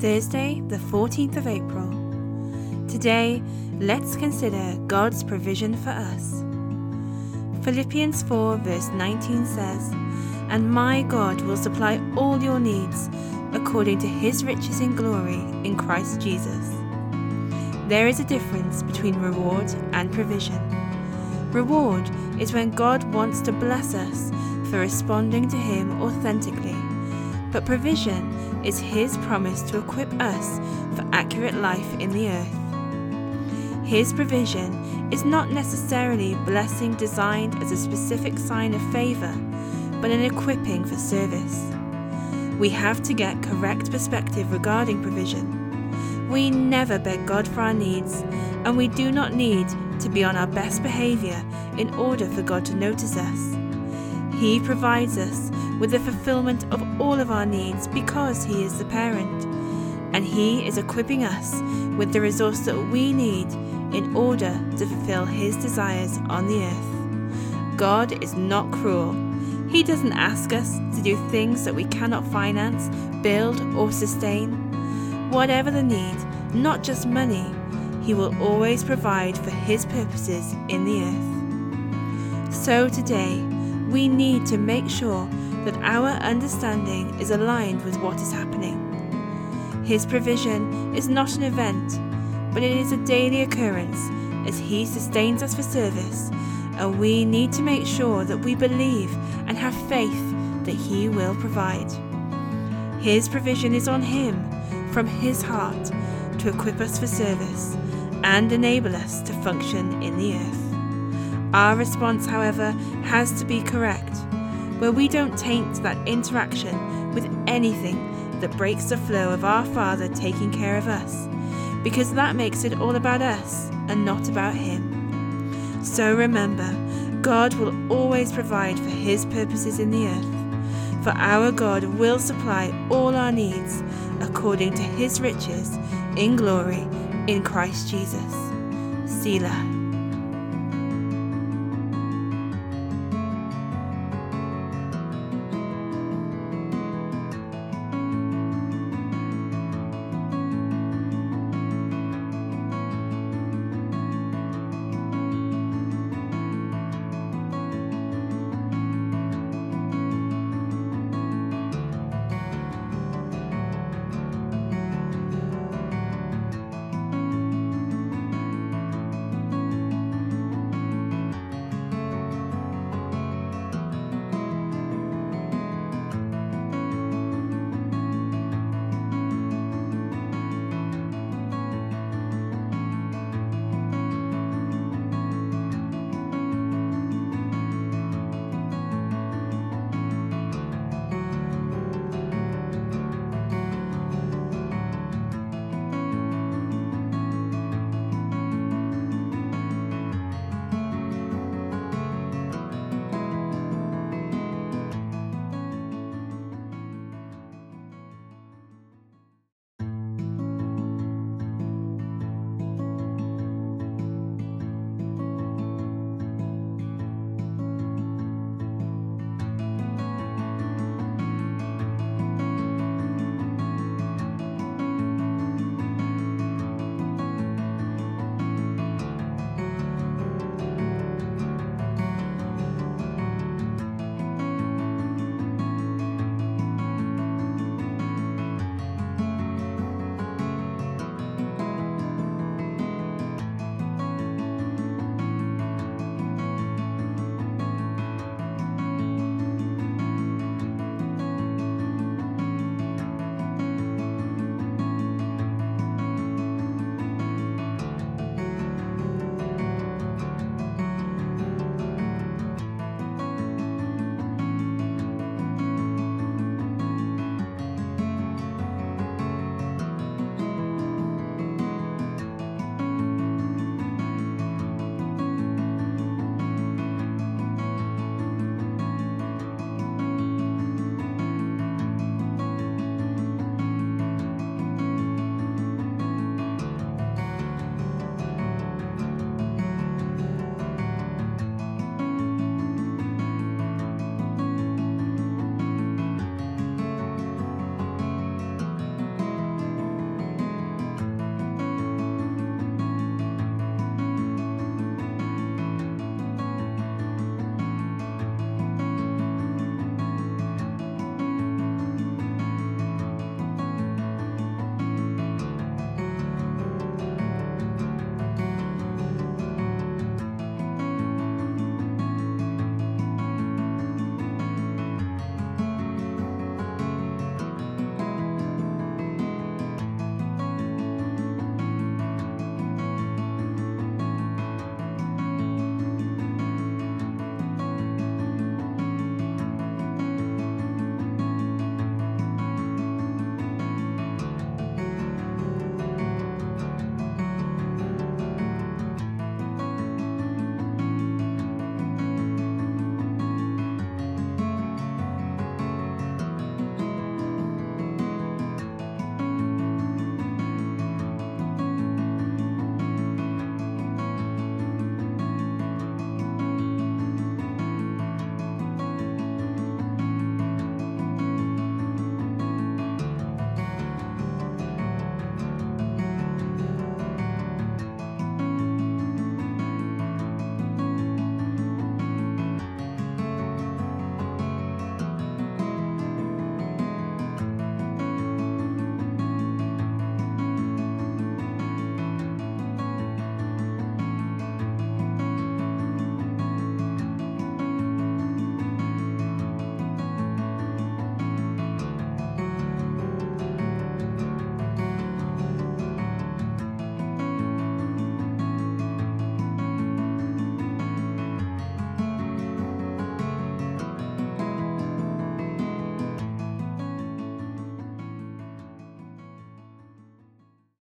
Thursday, the 14th of April. Today, let's consider God's provision for us. Philippians 4, verse 19 says, And my God will supply all your needs according to his riches in glory in Christ Jesus. There is a difference between reward and provision. Reward is when God wants to bless us for responding to Him authentically, but provision is His promise to equip us for accurate life in the earth. His provision is not necessarily blessing designed as a specific sign of favour, but an equipping for service. We have to get correct perspective regarding provision. We never beg God for our needs, and we do not need to be on our best behaviour in order for God to notice us. He provides us with the fulfillment of all of our needs because He is the parent, and He is equipping us with the resource that we need in order to fulfill His desires on the earth. God is not cruel. He doesn't ask us to do things that we cannot finance, build, or sustain. Whatever the need, not just money, He will always provide for His purposes in the earth. So today, we need to make sure that our understanding is aligned with what is happening. His provision is not an event, but it is a daily occurrence as He sustains us for service, and we need to make sure that we believe and have faith that He will provide. His provision is on Him from His heart to equip us for service and enable us to function in the earth. Our response, however, has to be correct where we don't taint that interaction with anything that breaks the flow of our Father taking care of us, because that makes it all about us and not about Him. So remember, God will always provide for His purposes in the earth, for our God will supply all our needs according to His riches in glory in Christ Jesus. Selah.